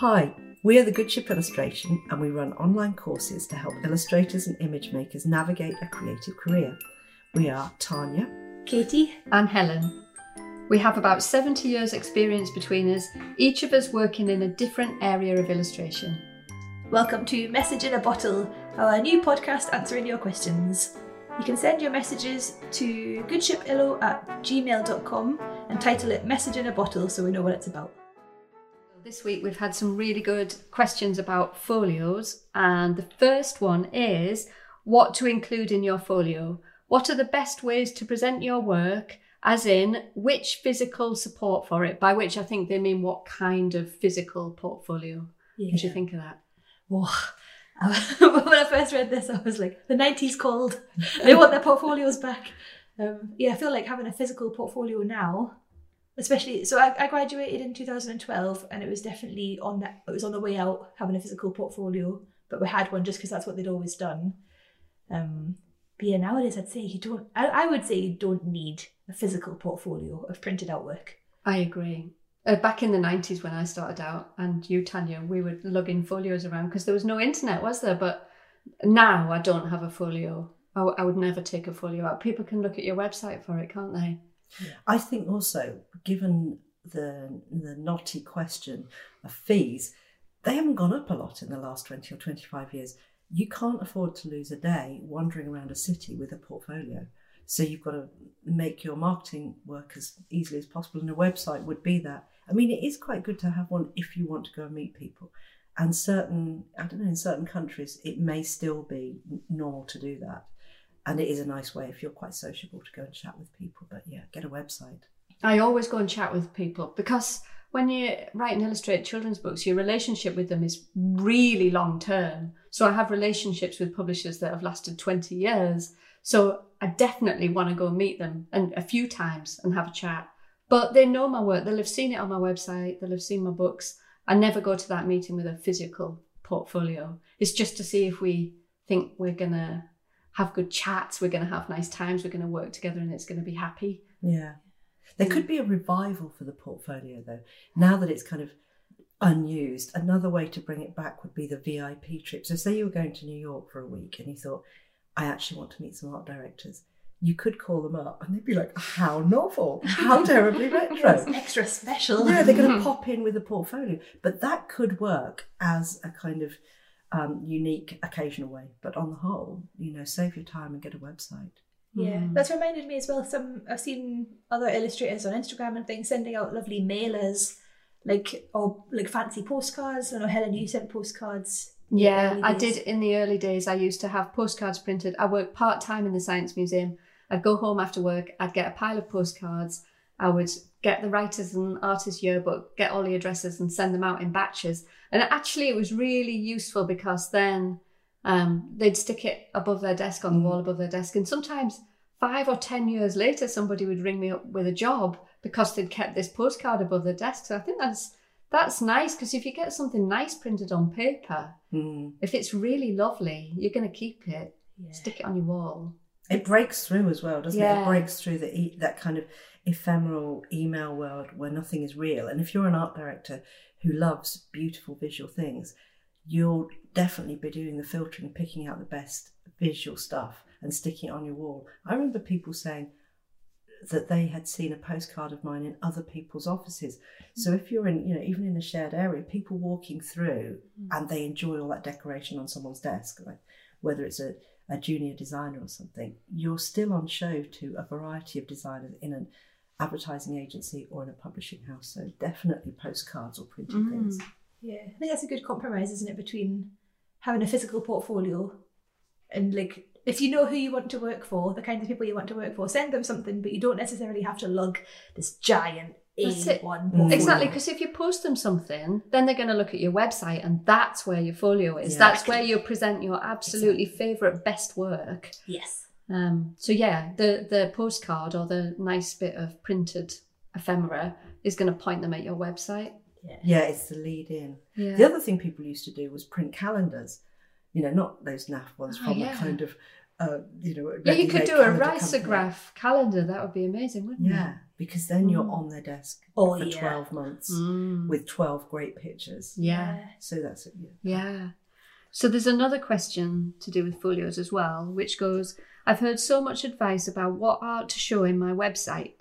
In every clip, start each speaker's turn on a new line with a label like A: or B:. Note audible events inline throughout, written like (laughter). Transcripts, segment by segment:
A: Hi, we are the Good Ship Illustration and we run online courses to help illustrators and image makers navigate a creative career. We are Tanya,
B: Katie,
C: and Helen. We have about 70 years' experience between us, each of us working in a different area of illustration.
B: welcome to Message in a Bottle, our new podcast answering your questions. You can send your messages to goodshipillo at gmail.com and title it Message in a Bottle so we know what it's about.
C: This week we've had some really good questions about folios, and the first one is what to include in your folio. What are the best ways to present your work? As in, which physical support for it? By which I think they mean what kind of physical portfolio. What do you think of that?
B: Oh, (laughs) when I first read this, I was like, the 90s called. They want their portfolios back. Um, yeah, I feel like having a physical portfolio now, especially. So I, I graduated in 2012, and it was definitely on that. It was on the way out having a physical portfolio, but we had one just because that's what they'd always done. Um, but yeah, nowadays I'd say you don't. I, I would say you don't need a physical portfolio of printed artwork.
C: I agree. Uh, back in the 90s when I started out, and you, Tanya, we were lugging folios around because there was no internet, was there? But now I don't have a folio. I, w- I would never take a folio out. People can look at your website for it, can't they?
A: I think also, given the the knotty question of fees, they haven't gone up a lot in the last 20 or 25 years. You can't afford to lose a day wandering around a city with a portfolio. So you've got to make your marketing work as easily as possible, and a website would be that. I mean, it is quite good to have one if you want to go and meet people. And certain, I don't know, in certain countries, it may still be normal to do that. And it is a nice way if you're quite sociable to go and chat with people. But yeah, get a website.
C: I always go and chat with people because when you write and illustrate children's books, your relationship with them is really long term. So I have relationships with publishers that have lasted 20 years. So I definitely want to go meet them and a few times and have a chat. But they know my work, they'll have seen it on my website, they'll have seen my books. I never go to that meeting with a physical portfolio. It's just to see if we think we're going to have good chats, we're going to have nice times, we're going to work together and it's going to be happy.
A: Yeah. There could be a revival for the portfolio though. Now that it's kind of unused, another way to bring it back would be the VIP trip. So say you were going to New York for a week and you thought, I actually want to meet some art directors. You could call them up and they'd be like, How novel, how (laughs) terribly retro.
B: Extra special.
A: Yeah, they're going (laughs) to pop in with a portfolio. But that could work as a kind of um, unique occasional way. But on the whole, you know, save your time and get a website.
B: Yeah,
C: Mm.
B: that's reminded me as well. Some I've seen other illustrators on Instagram and things sending out lovely mailers, like or like fancy postcards. I know Helen, you sent postcards.
C: Yeah, I did in the early days. I used to have postcards printed. I worked part time in the Science Museum. I'd go home after work, I'd get a pile of postcards. I would get the writers and artists yearbook, get all the addresses and send them out in batches. And actually, it was really useful because then um, they'd stick it above their desk on the wall above their desk. And sometimes five or 10 years later, somebody would ring me up with a job because they'd kept this postcard above their desk. So I think that's that's nice because if you get something nice printed on paper,
A: Hmm.
C: if it's really lovely, you're going to keep it,
B: Yeah.
C: stick it on your wall.
A: It breaks through as well, doesn't it?
C: Yeah.
A: It breaks through the that kind of ephemeral email world where nothing is real. And if you're an art director who loves beautiful visual things, you'll definitely be doing the filtering and picking out the best visual stuff and sticking it on your wall. I remember people saying that they had seen a postcard of mine in other people's offices. So if you're in, you know, even in a shared area, people walking through mm. and they enjoy all that decoration on someone's desk, like whether it's a, a junior designer or something, you're still on show to a variety of designers in an advertising agency or in a publishing house. So definitely postcards or printed
C: Mm.
A: things.
B: Yeah, I think that's a good compromise, isn't it, between having a physical portfolio and like if you know who you want to work for, the kinds of people you want to work for, send them something, but you don't necessarily have to lug this giant
C: it.
B: A1
A: Mm.
C: Exactly, because if you post them something, then they're going to look at your website, and that's where your folio is.
A: Yeah.
C: That's where you present your absolutely favourite best work.
B: Yes.
C: Um, so yeah, the the postcard or the nice bit of printed ephemera is going to point them at your website.
A: Yeah, yeah it's the lead in.
C: Yeah.
A: The other thing people used to do was print calendars. You know, not those naff ones
C: Oh,
A: from
C: yeah.
A: a kind of uh, you know,
C: Yeah, you could do a
A: calendar company.
C: risograph calendar. That would be amazing, wouldn't it?
A: Yeah, because then you're
C: Mm.
A: on their desk
B: Oh,
A: for
B: yeah.
A: 12 months?
C: Mm.
A: with 12 great pictures.
C: Yeah.
A: So that's it. Yeah.
C: Yeah. So there's another question to do with folios as well, which goes I've heard so much advice about what art to show in my website.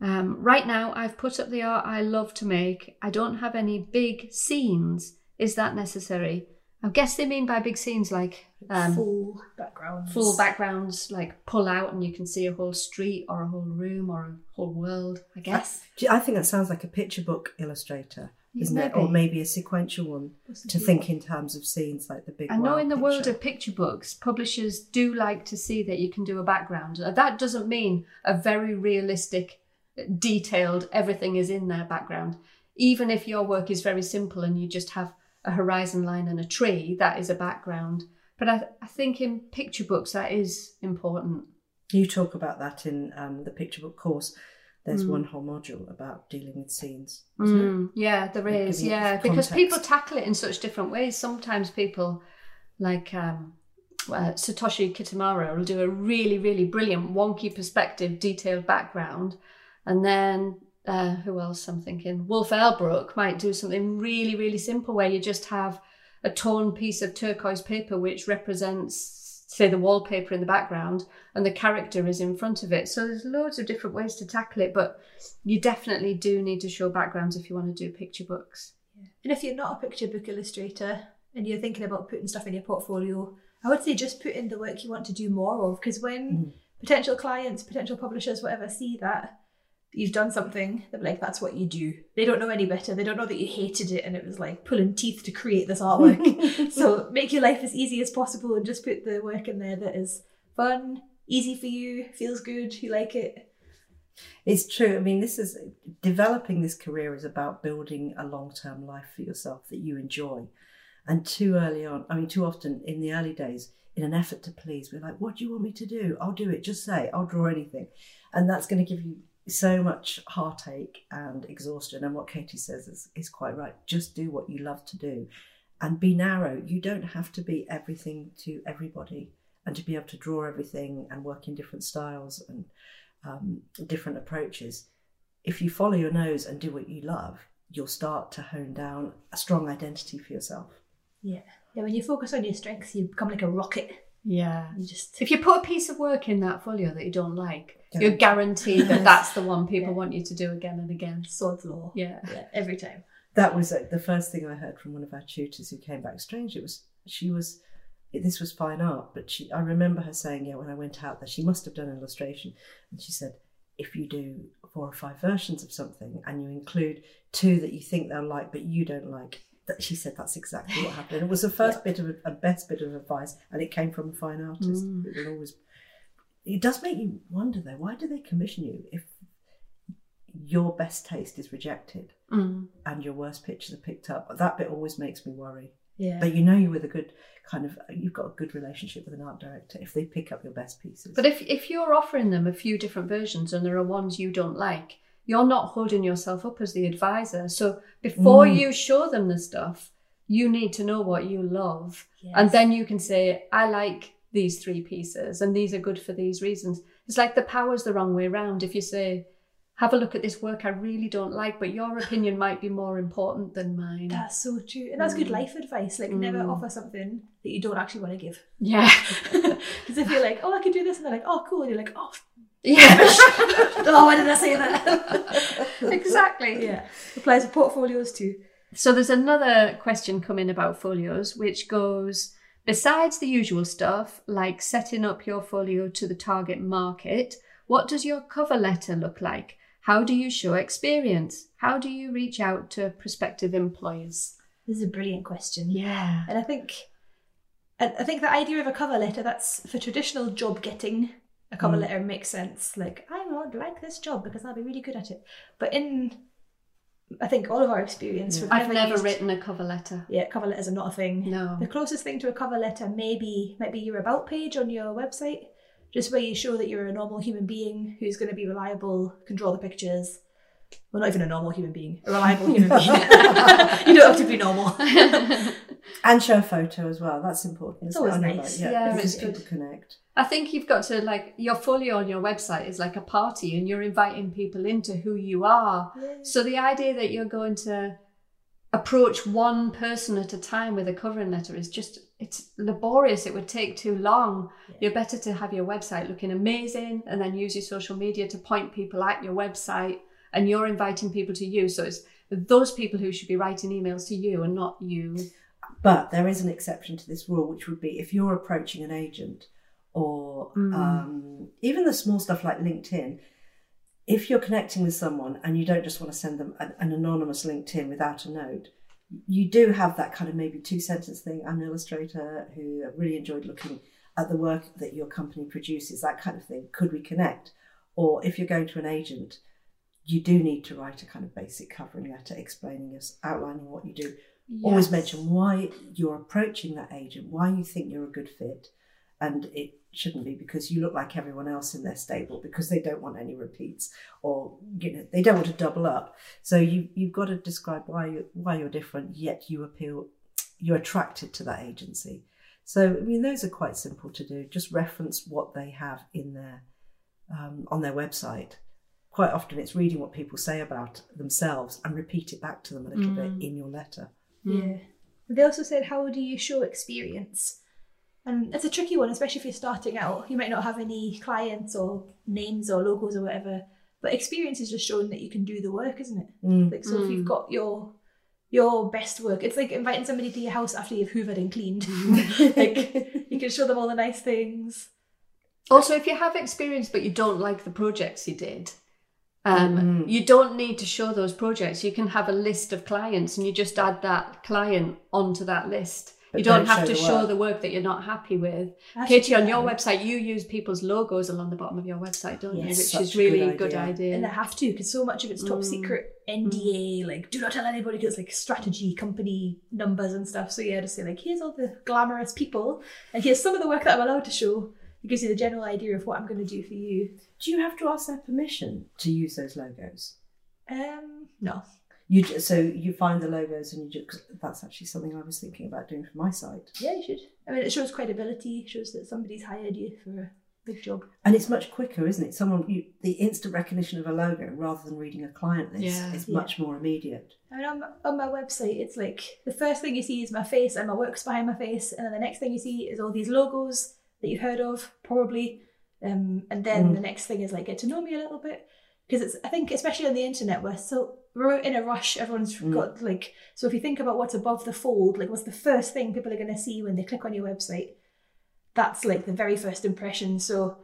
C: Um, right now, I've put up the art I love to make. I don't have any big scenes. Is that necessary? I guess they mean by big scenes like um,
B: full backgrounds.
C: full backgrounds, like pull out and you can see a whole street or a whole room or a whole world, I guess.
A: You- I think that sounds like a picture book illustrator, isn't it? Or
C: Maybe.
A: maybe a sequential one to think in terms of scenes like the big
C: I know in the world of picture books, publishers do like to see that you can do a background. Uh, That doesn't mean a very realistic, detailed, everything is in their background. Even if your work is very simple and you just have a horizon line and a tree, that is a background. But I, I think in picture books, that is important.
A: You talk about that in um, the picture book course. There's
C: Mm.
A: one whole module about dealing with scenes.
C: Mm, yeah, there
A: Like
C: is. Yeah, because people tackle it in such different ways. Sometimes people, like um, uh, Satoshi Kitamura, will do a really, really brilliant, wonky perspective, detailed background, and then uh, who else? I'm thinking Wolf Erlbruch might do something really, really simple where you just have a torn piece of turquoise paper which represents, say, the wallpaper in the background, and the character is in front of it. So there's loads of different ways to tackle it, but you definitely do need to show backgrounds if you want to do picture books.
B: And if you're not a picture book illustrator and you're thinking about putting stuff in your portfolio, I would say just put in the work you want to do more of. Because when
A: Mm.
B: potential clients, potential publishers, whatever, see that you've done something, they're like, that's what you do. They don't know any better. They don't know that you hated it and it was like pulling teeth to create this artwork. (laughs) so make your life as easy as possible and just put the work in there that is fun, easy for you, feels good, you like it.
A: It's true. I mean, this is developing this career is about building a long term life for yourself that you enjoy. And too early on, I mean, too often in the early days, in an effort to please, we're like, what do you want me to do? I'll do it. Just say, I'll draw anything. And that's going to give you so much heartache and exhaustion. And what Katie says is, is quite right. Just do what you love to do and be narrow. You don't have to be everything to everybody and to be able to draw everything and work in different styles and um, different approaches. If you follow your nose and do what you love, you'll start to hone down a strong identity for yourself.
B: Yeah. Yeah, when you focus on your strengths, you become like a rocket.
C: Yeah.
B: You just
C: If you put a piece of work in that folio that you don't like,
A: Yeah.
C: you're guaranteed that (laughs) that's the one people
B: Yeah.
C: want you to do again and again.
B: sod's law.
C: Yeah.
B: Yeah, every time.
A: That was uh, the first thing I heard from one of our tutors who came back. Strange, it was she was. This was fine art, but she. I remember her saying, "Yeah, when I went out there, she must have done an illustration." And she said, "If you do four or five versions of something, and you include two that you think they'll like, but you don't like." She said that's exactly what happened. It (laughs) was the first bit of a best bit of advice, and it came from a fine artist.
C: Mm.
A: It will always. It does make you wonder though. Why do they commission you if your best taste is rejected?
C: Mm.
A: and your worst pictures are picked up. That bit always makes me worry.
B: Yeah.
A: But you know you're with a good kind of you've got a good relationship with an art director if they pick up your best pieces.
C: But if, if you're offering them a few different versions and there are ones you don't like, you're not holding yourself up as the advisor. So before
A: Mm.
C: you show them the stuff, you need to know what you love.
B: Yes.
C: And then you can say, I like these three pieces and these are good for these reasons. It's like the power's the wrong way round. If you say, have a look at this work I really don't like, but your (sighs) opinion might be more important than mine.
B: That's so true. And that's good life advice. Like, never
C: Mm.
B: offer something that you don't actually want to give.
C: Yeah.
B: Because if you're like, oh, I could do this, and they're like, oh, cool. And you're like, oh,
C: yeah. (laughs)
B: oh why did I say that? (laughs)
C: exactly.
B: yeah. Applies to portfolios too.
C: So there's another question coming about folios, which goes besides the usual stuff like setting up your folio to the target market, what does your cover letter look like? How do you show experience? How do you reach out to prospective employers?
B: This is a brilliant question.
C: Yeah.
B: And I think, I think the idea of a cover letter that's for traditional job getting. A cover
A: Mm.
B: letter makes sense. Like I would like this job because I'll be really good at it. But in, I think all of our experience,
A: Yeah.
C: I've never
B: used-
C: written a cover letter.
B: Yeah, cover letters are not a thing.
C: No.
B: The closest thing to a cover letter maybe might be your about page on your website, just where you show that you're a normal human being who's going to be reliable, can draw the pictures. Well, not even a normal human being, a reliable human being. (laughs) you don't have to be normal. (laughs)
A: And show a photo as well. That's important.
B: It's always nice.
A: website?
C: Yeah,
A: because
C: it's good.
A: people connect.
C: I think you've got to like your folio on your website is like a party and you're inviting people into who you are. So the idea that you're going to approach one person at a time with a covering letter is just it's laborious. It would take too long. You're better to have your website looking amazing and then use your social media to point people at your website and you're inviting people to you. So it's those people who should be writing emails to you and not you.
A: But there is an exception to this rule, which would be if you're approaching an agent or
C: Mm.
A: um, even the small stuff like LinkedIn, if you're connecting with someone and you don't just want to send them an, an anonymous LinkedIn without a note, you do have that kind of maybe two sentence thing. I'm an illustrator who really enjoyed looking at the work that your company produces, that kind of thing. Could we connect? Or if you're going to an agent, you do need to write a kind of basic covering letter explaining us, outlining what you do, always mention why you're approaching that agent, why you think you're a good fit, and it shouldn't be because you look like everyone else in their stable because they don't want any repeats or you know they don't want to double up. So you you've got to describe why you why you're different, yet you appeal you're attracted to that agency. So I mean those are quite simple to do. Just reference what they have in their um, on their website. Quite often it's reading what people say about themselves and repeat it back to them a little
C: Mm.
A: bit in your letter.
B: Yeah. They also said, how do you show experience? And it's a tricky one, especially if you're starting out. You might not have any clients or names or logos or whatever, but experience is just showing that you can do the work, isn't it?
A: Mm.
B: Like, so if you've got your your best work, it's like inviting somebody to your house after you've hoovered and cleaned. (laughs) (laughs) like you can show them all the nice things.
C: Also, if you have experience but you don't like the projects you did, um,
A: Mm.
C: you don't need to show those projects. You can have a list of clients and you just add that client onto that list.
A: But
C: you don't,
A: don't
C: have
A: show
C: to
A: the
C: show the work that you're not happy with.
B: I should
C: Katie, on your website, you use people's logos along the bottom of your website, don't you? Which is really
A: good
C: a good
A: idea.
C: idea.
B: And I have to because so much of it's top
C: Mm.
B: secret NDA, like do not tell anybody because like strategy, company numbers and stuff. So yeah, to say like here's all the glamorous people and here's some of the work that I'm allowed to show. It gives you the general idea of what I'm going to do for you.
A: Do you have to ask their permission to use those logos?
B: Um, no,
A: You ju- so you find the logos and you just that's actually something I was thinking about doing for my site.
B: yeah, you should. I mean, it shows credibility, shows that somebody's hired you for a big job.
A: And it's much quicker, isn't it? Someone you, the instant recognition of a logo rather than reading a client list
C: Yeah.
A: is
B: Yeah.
A: much more immediate.
B: I mean, on my, on my website, it's like the first thing you see is my face and my work's behind my face, and then the next thing you see is all these logos that you've heard of, probably. Um, and then
A: Mm.
B: the next thing is like get to know me a little bit because it's I think especially on the internet we're so we're in a rush. Everyone's
A: Mm.
B: got like so if you think about what's above the fold, like what's the first thing people are going to see when they click on your website, that's like the very first impression. So.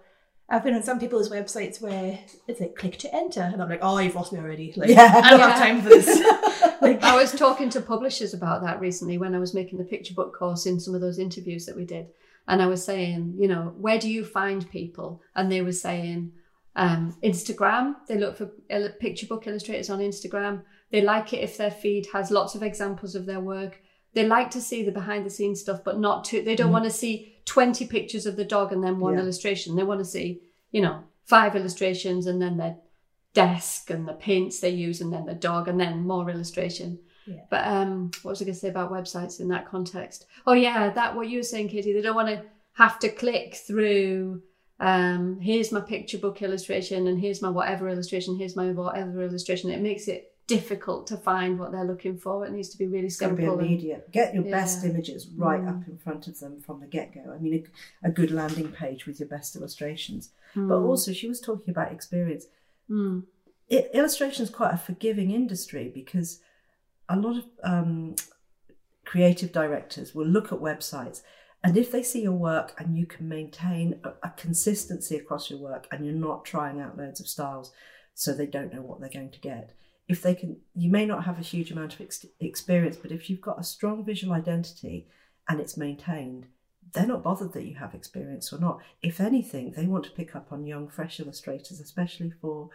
B: I've been on some people's websites where it's like click to enter, and I'm like, oh, you've lost me already. Like,
A: Yeah.
B: I don't have time for this. (laughs) like,
C: I was talking to publishers about that recently when I was making the picture book course in some of those interviews that we did. And I was saying, you know, where do you find people? And they were saying, um, Instagram. They look for il- picture book illustrators on Instagram. They like it if their feed has lots of examples of their work. They like to see the behind the scenes stuff, but not too. They don't want to see 20 pictures of the dog and then one
A: Yeah.
C: illustration. They want to see, you know, five illustrations and then their desk and the paints they use and then the dog and then more illustration.
B: Yeah.
C: But um, what was I going to say about websites in that context? Oh yeah, that what you were saying, Katie. They don't want to have to click through. Um, here's my picture book illustration, and here's my whatever illustration. Here's my whatever illustration. It makes it difficult to find what they're looking for. It needs to be really
A: It's got to be
C: simple. and-
A: immediate. Get your best images right
C: Mm.
A: up in front of them from the get go. I mean, a, a good landing page with your best illustrations. But
C: Mm.
A: also, she was talking about experience.
C: Mm.
A: it, illustration is quite a forgiving industry because a lot of um, creative directors will look at websites and if they see your work and you can maintain a, a consistency across your work and you're not trying out loads of styles so they don't know what they're going to get if they can you may not have a huge amount of ex- experience but if you've got a strong visual identity and it's maintained they're not bothered that you have experience or not if anything they want to pick up on young fresh illustrators especially for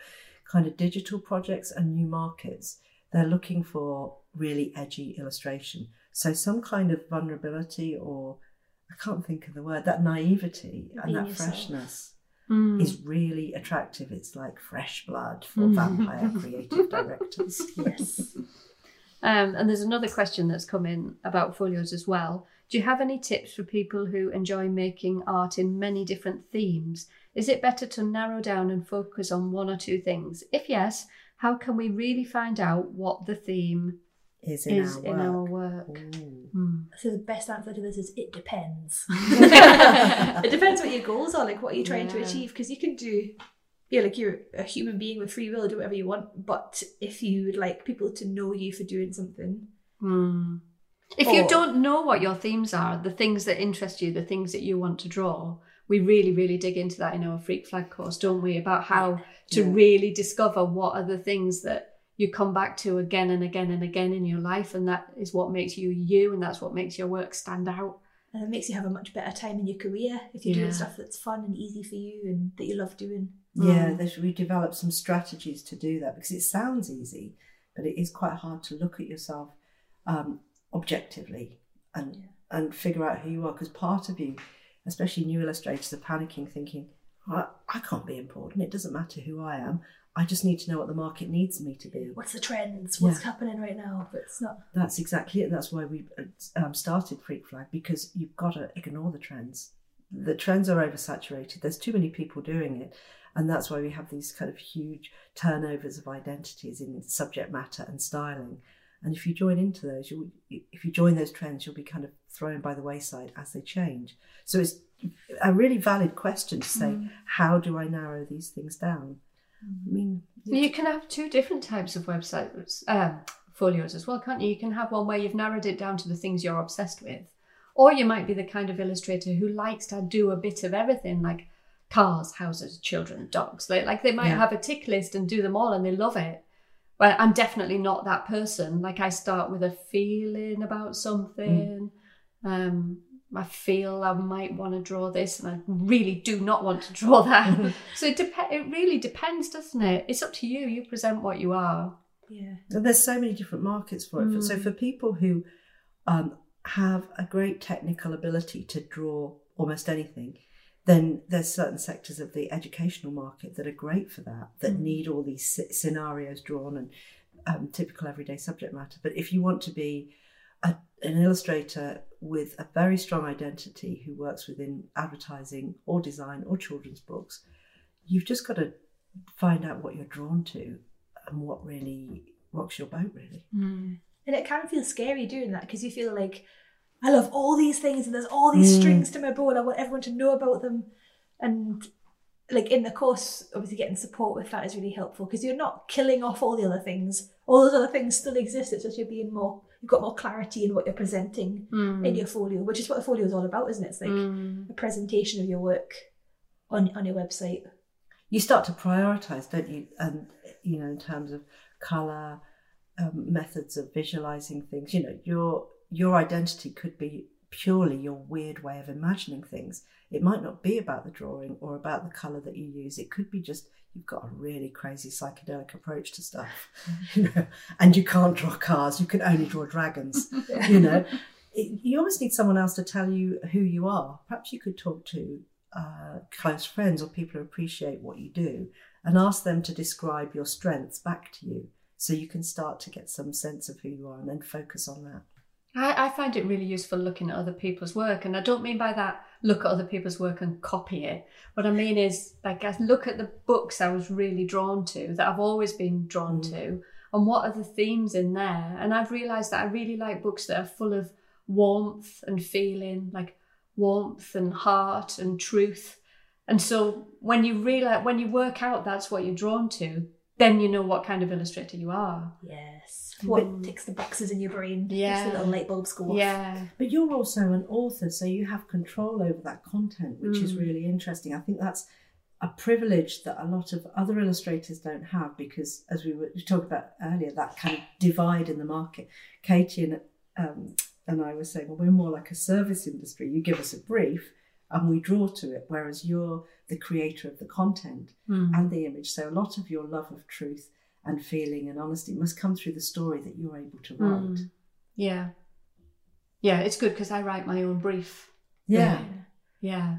A: kind of digital projects and new markets. They're looking for really edgy illustration. So some kind of vulnerability or I can't think of the word, that naivety and
B: Being
A: that
B: yourself.
A: freshness
C: Mm.
A: is really attractive. It's like fresh blood for
C: Mm.
A: vampire (laughs) creative directors.
B: yes.
C: Um, and there's another question that's come in about folios as well. Do you have any tips for people who enjoy making art in many different themes? Is it better to narrow down and focus on one or two things? If yes, how can we really find out what the theme
A: Is in
C: is
A: our
C: in
A: work.
C: our work?
A: Ooh.
C: Hmm.
B: So the best answer to this is it depends. (laughs) (laughs) it depends what your goals are, like what are you trying to achieve? Because you can do, yeah, like you're a human being with free will, do whatever you want. But if you would like people to know you for doing something,
C: Hmm. If you don't know what your themes are, the things that interest you, the things that you want to draw, we really, really dig into that in our Freak Flag course, don't we? About how to
A: Yeah.
C: really discover what are the things that you come back to again and again and again in your life, and that is what makes you you, and that's what makes your work stand out.
B: and it makes you have a much better time in your career if you're
C: Yeah.
B: doing stuff that's fun and easy for you and that you love doing.
A: Yeah,
C: Mm.
A: we developed some strategies to do that because it sounds easy, but it is quite hard to look at yourself um, objectively and
B: Yeah.
A: and figure out who you are. Because part of you, especially new illustrators, are panicking, thinking, I, "I can't be important. It doesn't matter who I am. I just need to know what the market needs me to be."
B: What's the trends? What's
A: Yeah.
B: happening right now? But it's not.
A: That's exactly it. That's why we um, started Freak Flag because you've got to ignore the trends. The trends are oversaturated. There's too many people doing it, and that's why we have these kind of huge turnovers of identities in subject matter and styling. And if you join into those, you if you join those trends, you'll be kind of thrown by the wayside as they change. So it's a really valid question to say, how do I narrow these things down? I mean,
C: You can have two different types of websites, um, folios as well, can't you? You can have one where you've narrowed it down to the things you're obsessed with, or you might be the kind of illustrator who likes to do a bit of everything, like cars, houses, children, dogs. They, like they might
A: Yeah.
C: have a tick list and do them all, and they love it. Well, I'm definitely not that person. Like I start with a feeling about something. Um, I feel I might want to draw this, and I really do not want to draw that. (laughs) so it dep- It really depends, doesn't it? It's up to you. You present what you are.
B: Yeah.
A: And there's so many different markets for it. So
C: Mm.
A: for people who um, have a great technical ability to draw almost anything, then there's certain sectors of the educational market that are great for that, that
C: Mm.
A: need all these sc- scenarios drawn and um, typical everyday subject matter. But if you want to be a, an illustrator with a very strong identity who works within advertising or design or children's books, you've just got to find out what you're drawn to and what really rocks your boat, really.
B: And it can feel scary doing that because you feel like I love all these things and there's all these
A: Mm.
B: strings to my bow and I want everyone to know about them. And like in the course, obviously getting support with that is really helpful because you're not killing off all the other things. All those other things still exist. It's just you're being more, you've got more clarity in what you're presenting in your folio, which is what a folio is all about, isn't it? It's like
C: Mm.
B: a presentation of your work on on your website.
A: you start to prioritize, don't you? And you know, in terms of color, um, methods of visualizing things. You know, your your identity could be purely your weird way of imagining things. It might not be about the drawing or about the color that you use. It could be just you've got a really crazy psychedelic approach to stuff, (laughs) you know, and you can't draw cars. You can only draw dragons. (laughs) you know, it, you almost need someone else to tell you who you are. Perhaps you could talk to uh, close friends or people who appreciate what you do and ask them to describe your strengths back to you so you can start to get some sense of who you are and then focus on that.
C: I, I find it really useful looking at other people's work, and I don't mean by that look at other people's work and copy it. What I mean is like I look at the books I was really drawn to that I've always been drawn
A: Mm.
C: to, and what are the themes in there. And I've realised that I really like books that are full of warmth and feeling, like warmth and heart and truth. And so when you realize when you work out that's what you're drawn to, then you know what kind of illustrator you are.
B: Yes. What
C: Mm.
B: ticks the boxes in your brain.
C: Yeah.
B: Makes the little light bulbs go off.
C: Yeah.
A: But you're also an author, so you have control over that content, which is
C: Mm.
A: really interesting. I think that's a privilege that a lot of other illustrators don't have because, as we were we talked about earlier, that kind of divide in the market. Katie and um, and I were saying, well, we're more like a service industry. You give us a brief and we draw to it, whereas you're the creator of the content
C: Mm.
A: and the image. So a lot of your love of truth and feeling and honesty must come through the story that you're able to write.
C: Mm. Yeah. Yeah, it's good because I write my own brief.
A: Yeah.
C: Yeah.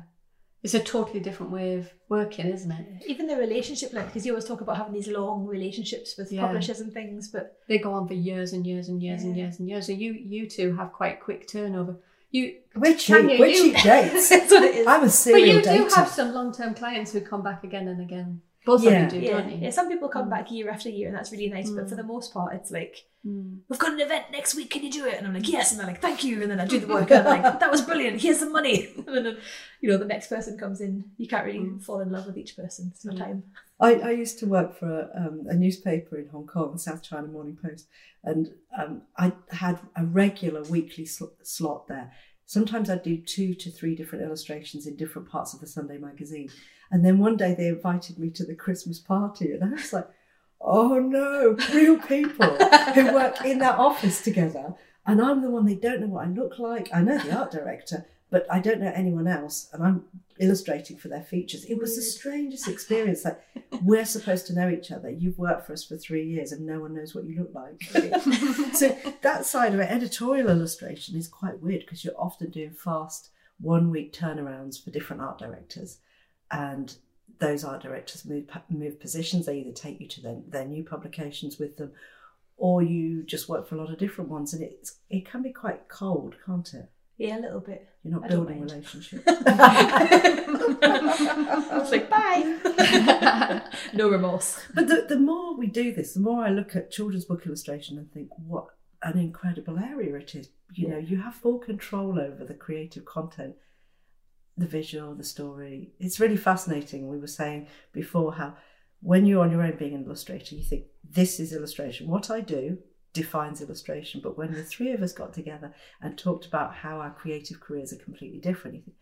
C: it's a totally different way of working, isn't it?
B: Even the relationship length, because you always talk about having these long relationships with
C: Yeah.
B: publishers and things, but
C: They go on for years and years and years and
B: Yeah.
C: years and years. So you you two have quite quick turnover. You
A: We're cheap.
C: Tanya,
A: We're
C: you-
A: cheap dates. (laughs)
B: that's what it is.
A: I'm a serial
C: but
A: serial
C: you do have some long term clients who come back again and again. Both
A: Yeah.
C: of you do,
B: yeah.
C: don't you?
B: yeah, some people come back year after year, and that's really nice. But for the most part, it's like
C: Mm.
B: we've got an event next week. Can you do it? And I'm like, yes. And they're like, thank you. And then I do the (laughs) work. And I'm like, that was brilliant. Here's some money. (laughs) And then, you know, the next person comes in. You can't really
C: Mm.
B: fall in love with each person. It's no time.
A: I, I used to work for a, um, a newspaper in Hong Kong, the South China Morning Post, and um, I had a regular weekly sl- slot there. Sometimes I'd do two to three different illustrations in different parts of the Sunday magazine. And then one day they invited me to the Christmas party, and I was like, oh no, real people who work in that office together. And I'm the one they don't know what I look like. I know the art director, but I don't know anyone else. And I'm illustrating for their features. It was the strangest experience. Like, we're supposed to know each other. You've worked for us for three years and no one knows what you look like. (laughs) so that side of it, editorial illustration is quite weird because you're often doing fast one week turnarounds for different art directors. And those art directors move move positions. They either take you to their, their new publications with them, or you just work for a lot of different ones. And it's it can be quite cold, can't it?
B: Yeah, a little bit.
A: You're not
B: I
A: building
B: mind.
A: relationships. (laughs)
B: I was like, bye. (laughs) no remorse.
A: But the, the more we do this, the more I look at children's book illustration and think, what an incredible area it is. You know, you have full control over the creative content, the visual, the story. It's really fascinating. We were saying before how when you're on your own being an illustrator, you think, this is illustration. What I do defines illustration. But when the three of us got together and talked about how our creative careers are completely different, you think,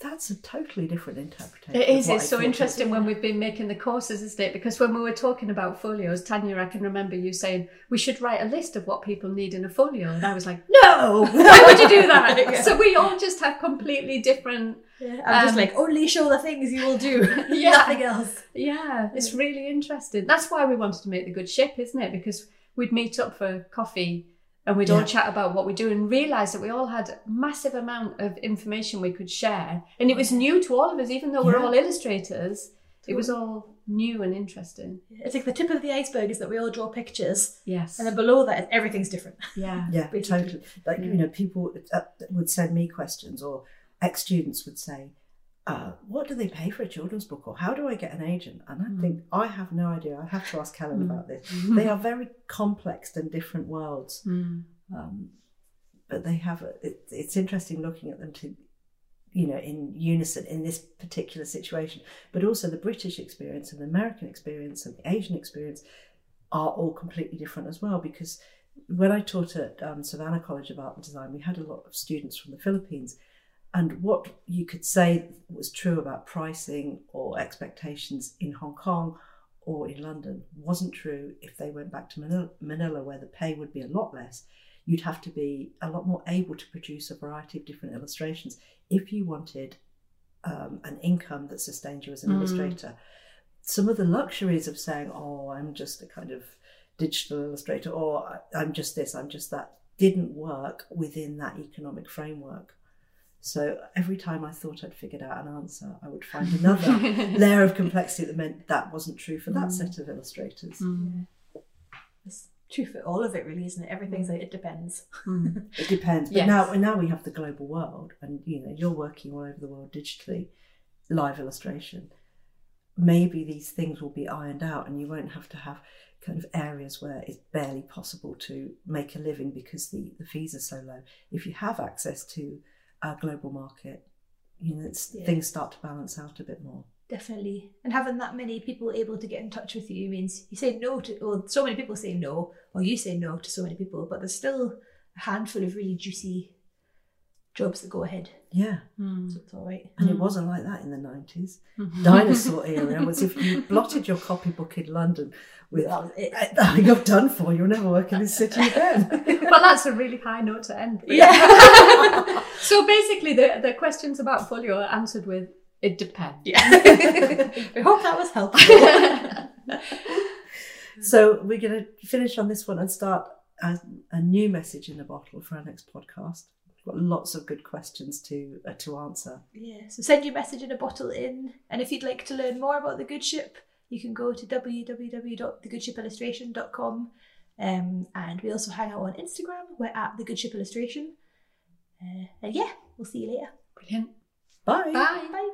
A: that's a totally different interpretation.
C: It is. It's
A: I
C: so
A: thought it
C: interesting when we've been making the courses, isn't it? Because when we were talking about folios, Tanya, I can remember you saying we should write a list of what people need in a folio, and I was like, no, (laughs) why would you do that? (laughs)
B: Yeah.
C: So we all just have completely different.
B: Yeah, I'm just
C: Um,
B: like, only show the things you will do. (laughs)
C: Yeah.
B: Nothing else.
C: Yeah, it's really interesting. That's why we wanted to make the good ship, isn't it? Because we'd meet up for coffee and we'd all chat about what we do and realise that we all had a massive amount of information we could share. And it was new to all of us, even though we're all illustrators. It was all new and interesting.
B: It's like the tip of the iceberg is that we all draw pictures,
C: Yes.
B: and then below that, everything's different. (laughs)
C: yeah.
A: Yeah,
B: basically.
A: totally. Like
C: Yeah.
A: you know, people uh, would send me questions, or ex students would say, uh, "What do they pay for a children's book?" or "How do I get an agent?" And I
C: Mm.
A: think I have no idea. I have to ask Helen
C: Mm.
A: about this. (laughs) They are very complex and different worlds,
C: Mm.
A: um, but they have. A, it, it's interesting looking at them to, you know, in unison in this particular situation. But also the British experience and the American experience and the Asian experience are all completely different as well because when I taught at um, Savannah College of Art and Design, we had a lot of students from the Philippines. And what you could say was true about pricing or expectations in Hong Kong or in London wasn't true if they went back to Manila, where the pay would be a lot less. You'd have to be a lot more able to produce a variety of different illustrations if you wanted um, an income that sustained you as an
C: Mm.
A: illustrator. Some of the luxuries of saying, "Oh, I'm just a kind of digital illustrator," or "I'm just this, I'm just that," didn't work within that economic framework. So every time I thought I'd figured out an answer, I would find another (laughs) layer of complexity that meant that wasn't true for that
C: Mm.
A: set of illustrators.
C: Mm.
B: It's true for all of it, really, isn't it? Everything's like, it depends.
C: Mm. (laughs)
A: It depends. But
C: Yes.
A: now, now we have the global world, and you know you're working all over the world digitally, live illustration. Maybe these things will be ironed out, and you won't have to have kind of areas where it's barely possible to make a living because the, the fees are so low. If you have access to a global market, you know it's,
B: Yeah.
A: things start to balance out a bit more.
B: Definitely. And having that many people able to get in touch with you means you say no to, well, so many people say no, or you say no to so many people, but there's still a handful of really juicy jobs that go ahead.
A: Yeah,
C: Mm.
B: So it's all right.
A: and it
C: Mm.
A: wasn't like that in the nineties.
C: Mhm.
A: Dinosaur (laughs) era was if you blotted your copybook in London with
B: That was it.
A: You're done for. You'll never work in this city again. (laughs)
C: well, that's a really high note to end. with.
B: Yeah. (laughs)
C: so basically, the, the questions about folio are answered with it depends.
B: Yeah. I hope that was helpful.
A: so we're going to finish on this one and start a, a new message in the bottle for our next podcast. Got lots of good questions to uh, to answer.
B: Yeah, so send your message in a bottle in. And if you'd like to learn more about the Good Ship, you can go to www.thegoodshipillustration.com. Um, and we also hang out on Instagram. We're at The Good Ship Illustration. Uh, and yeah, we'll see you later.
C: Brilliant.
A: Bye.
C: Bye.
B: Bye.